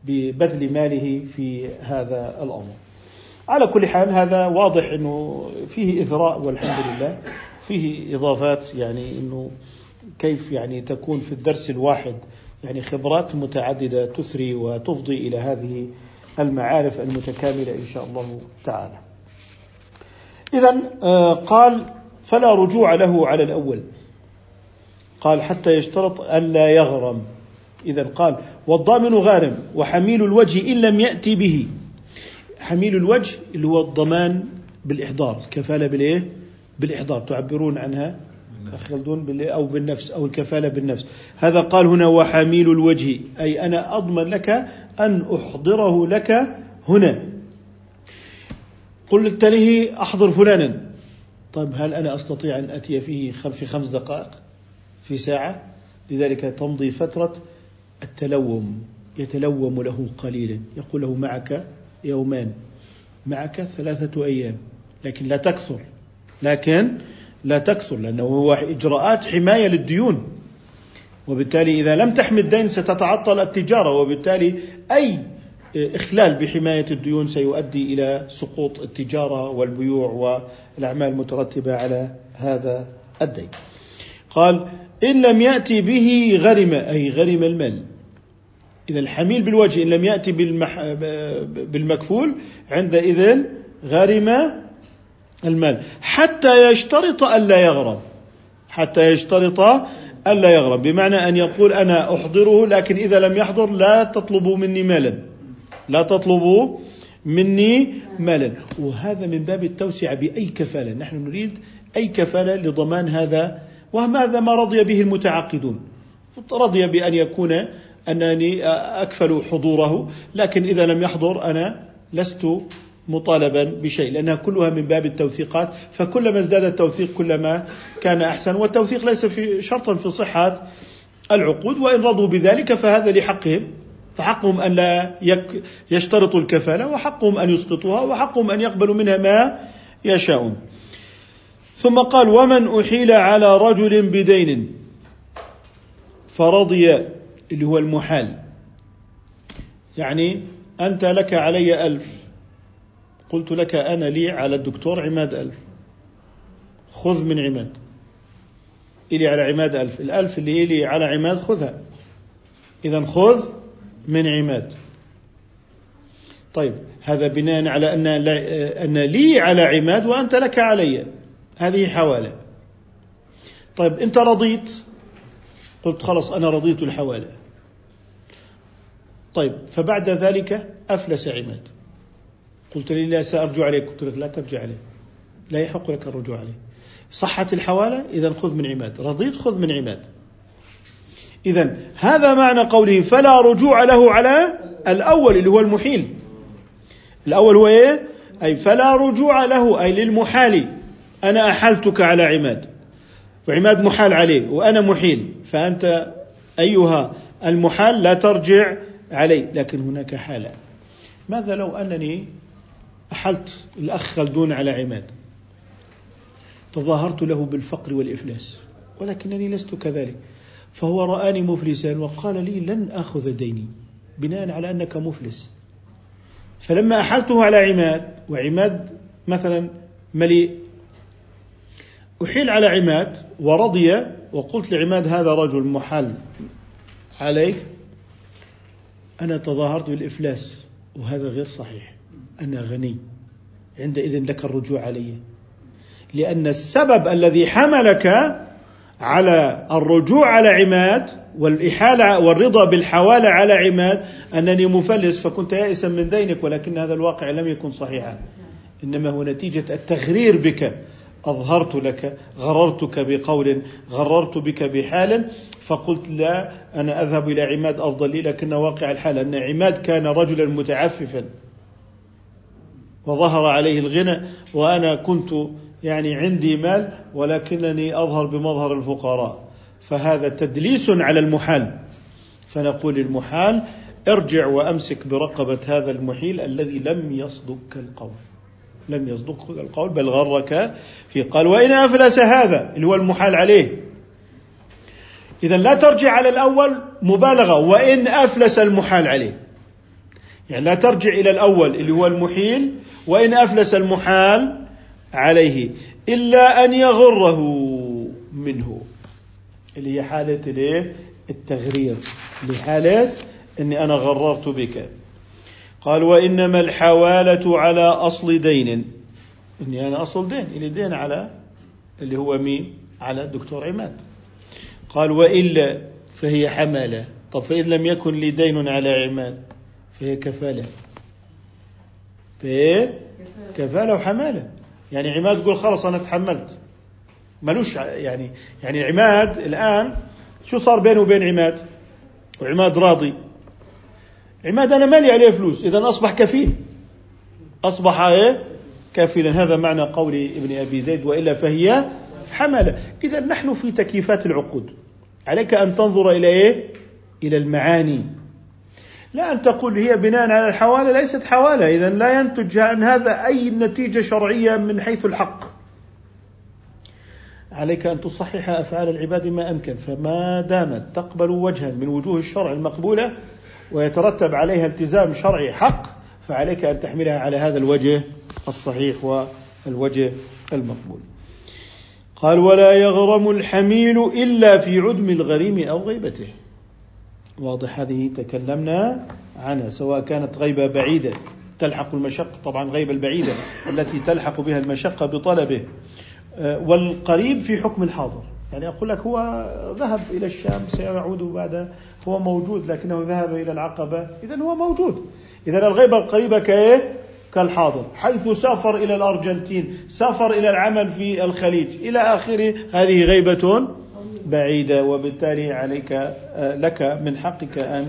ببذل ماله في هذا الأمر. على كل حال هذا واضح أنه فيه إثراء والحمد لله. فيه إضافات يعني أنه كيف يعني تكون في الدرس الواحد يعني خبرات متعددة تثري وتفضي إلى هذه المعارف المتكاملة إن شاء الله تعالى. إذا آه، قال فلا رجوع له على الأول. قال حتى يشترط ألا يغرم. إذا قال والضامن غارم وحميل الوجه إن لم يأتي به. حميل الوجه اللي هو الضمان بالإحضار الكفالة بالإيه؟ بالإحضار. تعبرون عنها؟ خلدون أو بالنفس أو الكفالة بالنفس. هذا قال هنا وحميل الوجه أي أنا أضمن لك أن أحضره لك هنا. قلت له أحضر فلانا. طيب هل أنا أستطيع أن أتي فيه في خمس دقائق في ساعة؟ لذلك تمضي فترة التلوم يتلوم له قليلا يقول له معك يومان معك ثلاثة أيام لكن لا تكثر لكن لا تكثر لأنه هو إجراءات حماية للديون. وبالتالي إذا لم تحمي الدين ستتعطل التجارة وبالتالي أي إخلال بحماية الديون سيؤدي إلى سقوط التجارة والبيوع والأعمال المترتبة على هذا الدين. قال إن لم يأتي به غرم أي غرم المال. إذا الحميل بالوجه إن لم يأتي بالمح... بالمكفول عندئذ غرم المال. حتى يشترط ألا يغرم. حتى يشترط ألا يغرم. بمعنى أن يقول أنا أحضره لكن إذا لم يحضر لا تطلبوا مني مالا. لا تطلبوا مني مالا. وهذا من باب التوسعة بأي كفالة. نحن نريد أي كفالة لضمان هذا وهذا ما رضي به المتعاقدون؟ رضي بأن يكون أنني أكفل حضوره لكن إذا لم يحضر أنا لست مطالبا بشيء لأنها كلها من باب التوثيقات فكلما ازداد التوثيق كلما كان أحسن والتوثيق ليس في شرطا في صحة العقود وإن رضوا بذلك فهذا لحقهم فحقهم أن لا يشترطوا الكفالة وحقهم أن يسقطوها وحقهم أن يقبلوا منها ما يشاءون. ثم قال ومن أحيل على رجل بدين فرضي اللي هو المحال. يعني أنت لك علي ألف قلت لك أنا لي على الدكتور عماد ألف. خذ من عماد. إلي على عماد ألف؟ الألف اللي إلي على عماد خذها. إذا خذ من عماد. طيب هذا بناء على أن أن لي على عماد وأنت لك علي. هذه حوالة. طيب أنت رضيت؟ قلت خلاص أنا رضيت الحوالة. طيب فبعد ذلك أفلس عماد. قلت لي لا سأرجع عليك. قلت لك لا ترجع عليه. لا يحق لك الرجوع عليه. صحت الحوالة؟ إذا خذ من عماد. رضيت؟ خذ من عماد. إذا هذا معنى قوله فلا رجوع له على الأول اللي هو المحيل. الأول هو إيه؟ أي فلا رجوع له أي للمحال. أنا أحلتك على عماد وعماد محال عليه وأنا محيل فأنت أيها المحال لا ترجع علي لكن هناك حالة ماذا لو أنني أحلت الأخ خلدون على عماد؟ تظاهرت له بالفقر والإفلاس ولكنني لست كذلك فهو رآني مفلسا وقال لي لن آخذ ديني بناء على أنك مفلس. فلما أحلته على عماد وعماد مثلا مليء أحيل على عماد ورضي وقلت لعماد هذا رجل محل عليك. أنا تظاهرت بالإفلاس وهذا غير صحيح. أنا غني. عندئذ لك الرجوع علي. لأن السبب الذي حملك على الرجوع على عماد والإحالة والرضا بالحوالة على عماد أنني مفلس فكنت يائسا من دينك ولكن هذا الواقع لم يكن صحيحا. إنما هو نتيجة التغرير بك أظهرت لك غررتك بقول غررت بك بحال فقلت لا أنا أذهب إلى عماد أفضل لي لكن واقع الحال أن عماد كان رجلا متعففا. وظهر عليه الغنى وأنا كنت يعني عندي مال ولكنني أظهر بمظهر الفقراء. فهذا تدليس على المحال. فنقول المحال ارجع وأمسك برقبة هذا المحيل الذي لم يصدق القول. لم يصدق القول بل غرك في قال وإن أفلس هذا اللي هو المحال عليه. اذا لا ترجع على الأول مبالغة وإن أفلس المحال عليه. يعني لا ترجع إلى الأول اللي هو المحيل وإن أفلس المحال عليه. إلا أن يغره منه اللي هي الايه التغرير. لحالة أني أنا غررت بك. قال وإنما الحوالة على أصل دين. إني أنا أصل دين إلي دين على اللي هو مين؟ على الدكتور عماد. قال وإلا فهي حمالة. طب فإن لم يكن لي دين على عماد فهي كفالة. فهي كفالة وحمالة. يعني عماد يقول خلص أنا تحملت. ملوش يعني يعني عماد الآن شو صار بينه وبين عماد؟ وعماد راضي. عماد أنا مالي عليه فلوس إذا أصبح كفيل. أصبح إيه؟ كفيلا. هذا معنى قول ابن أبي زيد وإلا فهي حملة إذا نحن في تكييفات العقود. عليك أن تنظر إلى إيه؟ إلى المعاني. لا أن تقول هي بناء على الحوالة ليست حوالة. إذا لا ينتج عن هذا أي نتيجة شرعية من حيث الحق. عليك أن تصحح أفعال العباد ما أمكن. فما دامت تقبل وجها من وجوه الشرع المقبولة ويترتب عليها التزام شرعي حق فعليك أن تحملها على هذا الوجه الصحيح والوجه المقبول. قال ولا يغرم الحميل إلا في عدم الغريم أو غيبته. واضح هذه تكلمنا عنها سواء كانت غيبة بعيدة تلحق المشقة طبعا غيبة البعيدة التي تلحق بها المشقة بطلبه آه، والقريب في حكم الحاضر. يعني أقول لك هو ذهب إلى الشام سيعود بعد هو موجود لكنه ذهب إلى العقبة. إذا هو موجود. إذا الغيبة القريبة كإيه كالحاضر. حيث سافر إلى الأرجنتين سافر إلى العمل في الخليج. إلى آخره هذه غيبة بعيدة وبالتالي عليك آه، لك من حقك أن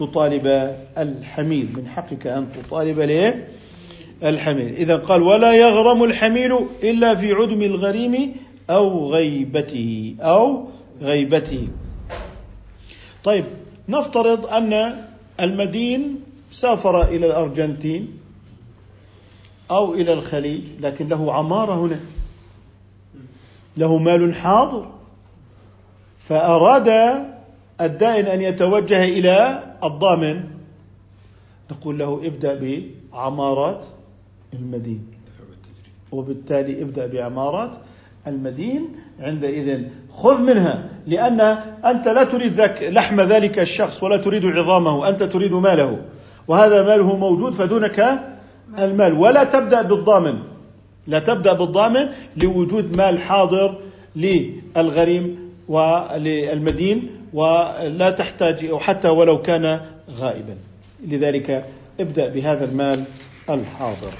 تطالب الحميد من حقك أن تطالب ليه الحميل. إذا قال ولا يغرم الحميل إلا في عدم الغريم أو غيبته أو غيبته. طيب نفترض أن المدين سافر إلى الأرجنتين أو إلى الخليج لكن له عمارة هنا. له مال حاضر. فأراد الدائن أن يتوجه إلى الضامن. نقول له ابدأ بعمارات المدين. وبالتالي ابدأ بعمارات المدين عندئذ. خذ منها لأن أنت لا تريد ذاك لحم ذلك الشخص ولا تريد عظامه أنت تريد ماله. وهذا ماله موجود فدونك المال. ولا تبدأ بالضامن. لا تبدأ بالضامن لوجود مال حاضر للغريم وللمدين ولا تحتاج حتى ولو كان غائبا. لذلك ابدأ بهذا المال الحاضر.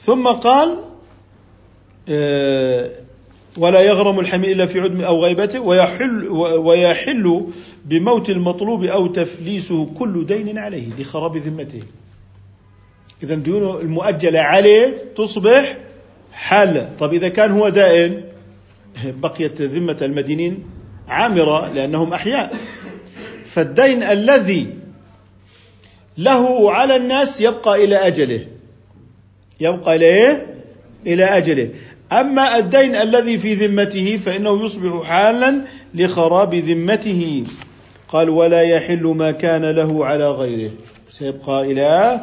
ثم قال ولا يغرم الحميل إلا في عدم أو غيبته ويحل, ويحل بموت المطلوب أو تفليسه كل دين عليه لخراب ذمته. إذا ديونه المؤجلة عليه تصبح حالة طب إذا كان هو دائن بقيت ذمة المدينين عامرة لأنهم أحياء. فالدين الذي له على الناس يبقى إلى أجله. يبقى إليه إلى أجله. أما الدين الذي في ذمته فإنه يصبح حالا لخراب ذمته. قال ولا يحل ما كان له على غيره. سيبقى إلى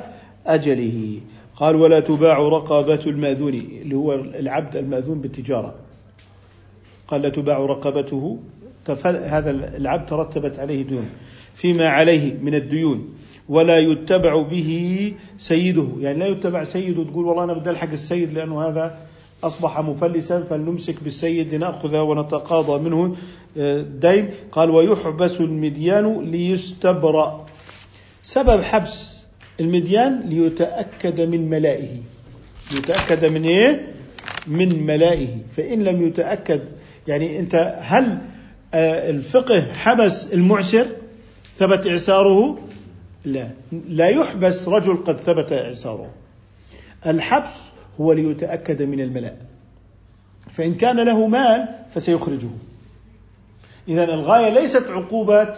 أجله. قال ولا تباع رقبة المأذون اللي هو العبد المأذون بالتجارة. قال لا تباع رقبته. هذا العبد ترتبت عليه دون فيما عليه من الديون. ولا يتبع به سيده. يعني لا يتبع سيده تقول والله أنا بدي ألحق السيد لأنه هذا أصبح مفلسا فلنمسك بالسيد لنأخذ ونتقاضى منه. آه، دين قال ويحبس المديان ليستبرأ. سبب حبس المديان ليتأكد من ملائه. يتأكد من إيه؟ من ملائه. فإن لم يتأكد يعني أنت هل آه، الفقه حبس المعسر؟ ثبت إعساره؟ لا. لا يحبس رجل قد ثبت إعساره. الحبس هو ليتأكد من الملاء فإن كان له مال فسيخرجه. إذا الغاية ليست عقوبة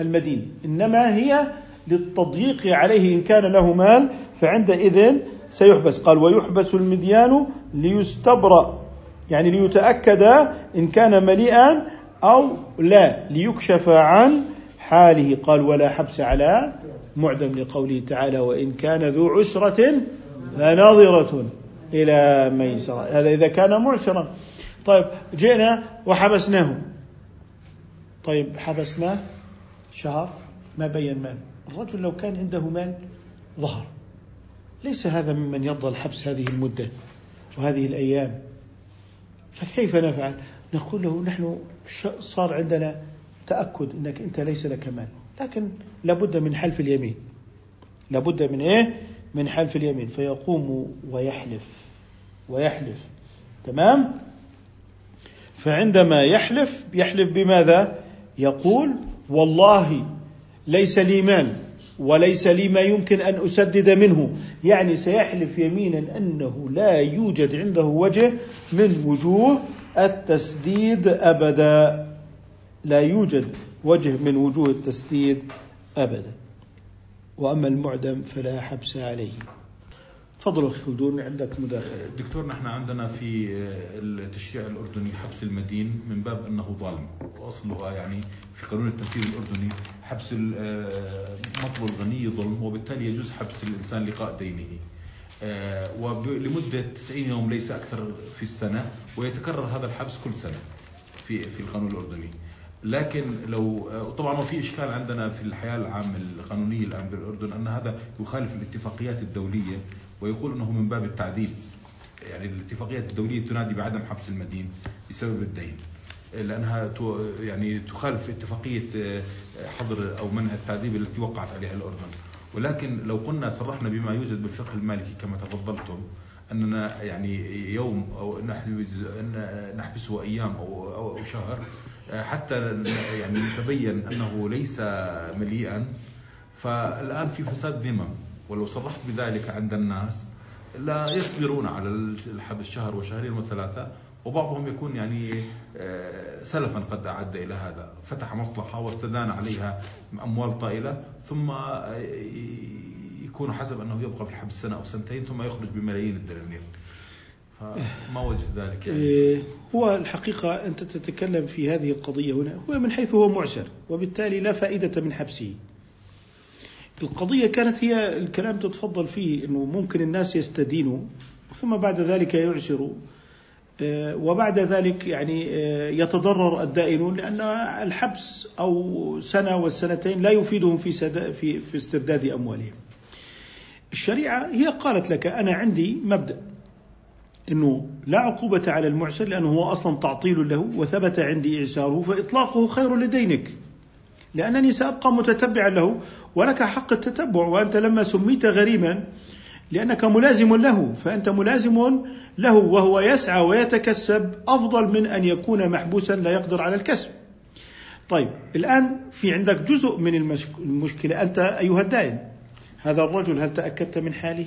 المدين إنما هي للتضييق عليه إن كان له مال فعندئذ سيحبس. قال ويحبس المديان ليستبرأ يعني ليتأكد إن كان مليئا أو لا ليكشف عن حاله. قال ولا حبس على معدم لقوله تعالى وإن كان ذو عسرة فناظرة إلى ميسرة هذا إذا كان معسرا. طيب جئنا وحبسناه. طيب حبسناه شهر ما بين مال. الرجل لو كان عنده مال ظهر. ليس هذا ممن يرضى الحبس هذه المدة وهذه الأيام. فكيف نفعل؟ نقول له نحن صار عندنا تأكد أنك أنت ليس لك مال. لكن لابد من حلف اليمين. لابد من إيه؟ من حلف اليمين فيقوم ويحلف ويحلف. تمام؟ فعندما يحلف يحلف بماذا؟ يقول والله ليس لي مال وليس لي ما يمكن أن أسدد منه. يعني سيحلف يمينا أنه لا يوجد عنده وجه من وجوه التسديد أبدا. لا يوجد وجه من وجوه التسديد أبدا. وأما المعدم فلا حبس عليه. أخي خلدون عندك مداخلة. دكتور نحن عندنا في التشريع الأردني حبس المدين من باب أنه ظالم وأصلها يعني في قانون التنفيذ الأردني حبس مطلب الغني ظلم وبالتالي يجوز حبس الإنسان لقاء دينه. آه، ولمدة 90 يوم ليس أكثر في السنة ويتكرر هذا الحبس كل سنة في في القانون الأردني. لكن لو طبعا في إشكال عندنا في الحياة العامة القانونية الآن بالأردن أن هذا يخالف الاتفاقيات الدولية ويقول إنه من باب التعذيب. يعني الاتفاقيات الدولية تنادي بعدم حبس المدين بسبب الدين لأنها يعني تخالف اتفاقية حظر أو منع التعذيب التي وقعت عليها الأردن. ولكن لو قلنا صرحنا بما يوجد بالفقه المالكي كما تفضلتم أننا يعني يوم أو نحبسه أيام أو أو شهر حتى يعني نتبين أنه ليس مليئا. فالآن في فساد ذمم ولو صرحت بذلك عند الناس لا يصبرون على الحبس شهر وشهرين وثلاثة وبعضهم يكون يعني آه، سلفا قد أعد إلى هذا. فتح مصلحة واستدان عليها أموال طائلة ثم آه، يكون حسب أنه يبقى في الحبس سنة أو سنتين ثم يخرج بملايين الدنانير. فما وجه ذلك يعني؟ إيه، هو الحقيقة أنت تتكلم في هذه القضية هنا هو من حيث هو معسر وبالتالي لا فائدة من حبسه القضية كانت هي الكلام تتفضل فيه أنه ممكن الناس يستدينوا ثم بعد ذلك يعسروا آه، وبعد ذلك يعني آه، يتضرر الدائنون لأن الحبس أو سنة والسنتين لا يفيدهم في في في استرداد أموالهم. الشريعة هي قالت لك أنا عندي مبدأ أنه لا عقوبة على المعسر لأنه هو أصلا تعطيل له وثبت عندي إعساره فإطلاقه خير لدينك. لأنني سأبقى متتبعا له ولك حق التتبع وأنت لما سميت غريما لأنك ملازم له فأنت ملازم له وهو يسعى ويتكسب أفضل من أن يكون محبوسا لا يقدر على الكسب. طيب الآن في عندك جزء من المشكلة. أنت أيها الدائن هذا الرجل هل تأكدت من حاله؟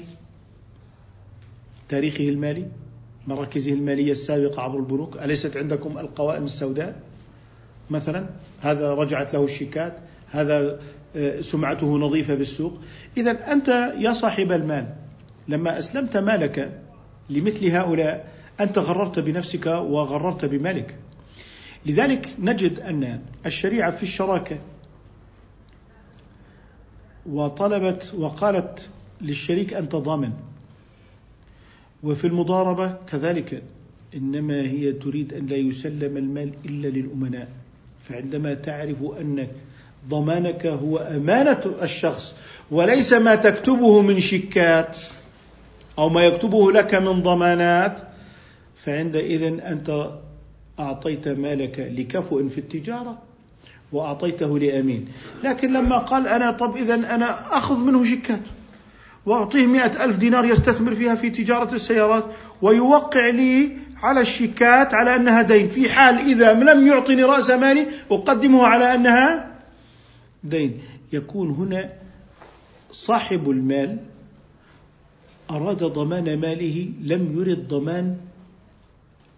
تاريخه المالي؟ مراكزه المالية السابقة عبر البنوك. أليست عندكم القوائم السوداء؟ مثلا هذا رجعت له الشيكات هذا آه، سمعته نظيفة بالسوق. إذا أنت يا صاحب المال لما أسلمت مالك لمثل هؤلاء أنت غررت بنفسك وغررت بمالك. لذلك نجد أن الشريعة في الشراكة وطلبت وقالت للشريك أنت ضامن. وفي المضاربة كذلك إنما هي تريد أن لا يسلم المال إلا للأمناء فعندما تعرف أن ضمانك هو أمانة الشخص وليس ما تكتبه من شيكات أو ما يكتبه لك من ضمانات فعندئذ أنت أعطيت مالك لكفؤ في التجارة وأعطيته لأمين. لكن لما قال أنا طب إذا أنا أخذ منه شيكات وأعطيه مئة ألف دينار يستثمر فيها في تجارة السيارات ويوقع لي على الشيكات على أنها دين. في حال إذا لم يعطني رأس مالي أقدمه على أنها دين. يكون هنا صاحب المال أراد ضمان ماله لم يرد ضمان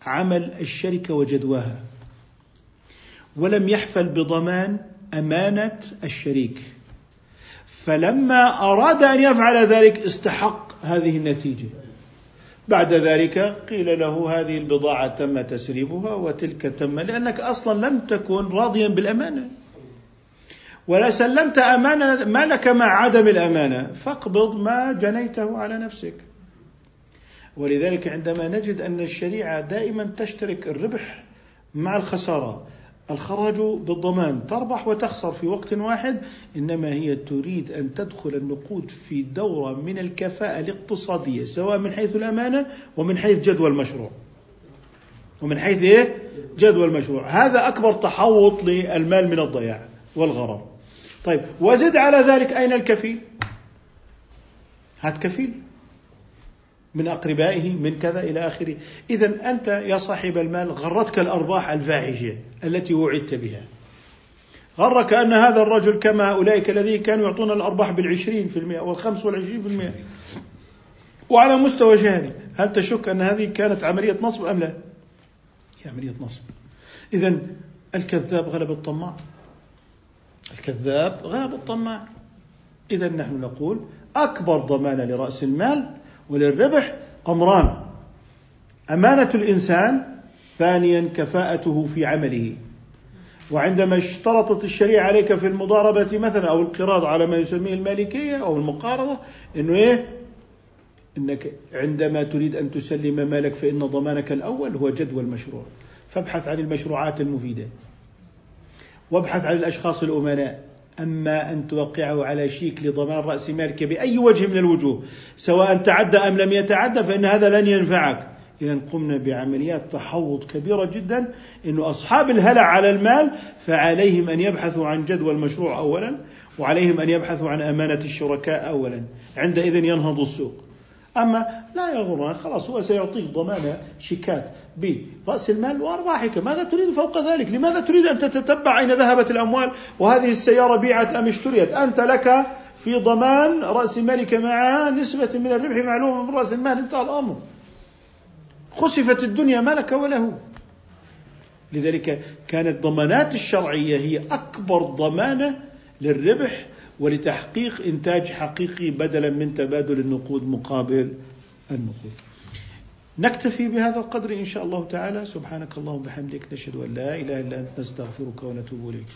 عمل الشركة وجدواها ولم يحفل بضمان أمانة الشريك. فلما أراد أن يفعل ذلك استحق هذه النتيجة. بعد ذلك قيل له هذه البضاعة تم تسريبها وتلك تم لأنك أصلا لم تكن راضيا بالأمانة. ولا سلمت أمانة مالك مع عدم الأمانة فاقبض ما جنيته على نفسك. ولذلك عندما نجد أن الشريعة دائما تشترك الربح مع الخسارة الخراج بالضمان تربح وتخسر في وقت واحد إنما هي تريد أن تدخل النقود في دورة من الكفاءة الاقتصادية سواء من حيث الأمانة ومن حيث جدوى المشروع. ومن حيث إيه؟ جدوى المشروع، هذا أكبر تحوط للمال من الضياع والغرر. طيب وزد على ذلك أين الكفيل؟ هات كفيل من أقربائه من كذا إلى آخره. إذا أنت يا صاحب المال غرتك الأرباح الفاحشة التي وعدت بها. غرك أن هذا الرجل كما أولئك الذين كانوا يعطون الأرباح بالعشرين في المئة والخمس والعشرين في المئة. وعلى مستوى شهري هل تشك أن هذه كانت عملية نصب أم لا؟ هي عملية نصب. إذا الكذاب غلب الطماع. الكذاب غلب الطماع. إذا نحن نقول أكبر ضمانة لرأس المال وللربح أمران أمانة الإنسان ثانيا كفاءته في عمله. وعندما اشترطت الشريعة عليك في المضاربة مثلا أو القراض على ما يسميه المالكية أو المقارضة إنه إيه؟ إنك عندما تريد أن تسلم مالك فإن ضمانك الأول هو جدوى المشروع. فابحث عن المشروعات المفيدة. وابحث عن الأشخاص الأمناء. أما أن توقعه على شيك لضمان رأس مالك بأي وجه من الوجوه سواء تعدى أم لم يتعدى فإن هذا لن ينفعك. إذا قمنا بعمليات تحوط كبيرة جدا أن أصحاب الهلع على المال فعليهم أن يبحثوا عن جدوى المشروع أولا وعليهم أن يبحثوا عن أمانة الشركاء أولا. عندئذ ينهض السوق. أما لا يغرنا خلاص هو سيعطيك ضمانة شيكات برأس المال وأرباحك. ماذا تريد فوق ذلك؟ لماذا تريد أن تتتبع أين ذهبت الأموال؟ وهذه السيارة بيعت أم اشتريت؟ أنت لك في ضمان رأس مالك مع نسبة من الربح معلومة من رأس المال. انتهى الأمر. خسفت الدنيا ما لك وله لذلك كانت ضمانات الشرعية هي أكبر ضمانة للربح ولتحقيق إنتاج حقيقي بدلا من تبادل النقود مقابل النقود. نكتفي بهذا القدر إن شاء الله تعالى. سبحانك اللهم وبحمدك نشهد أن لا إله إلا أنت نستغفرك ونتوب إليك.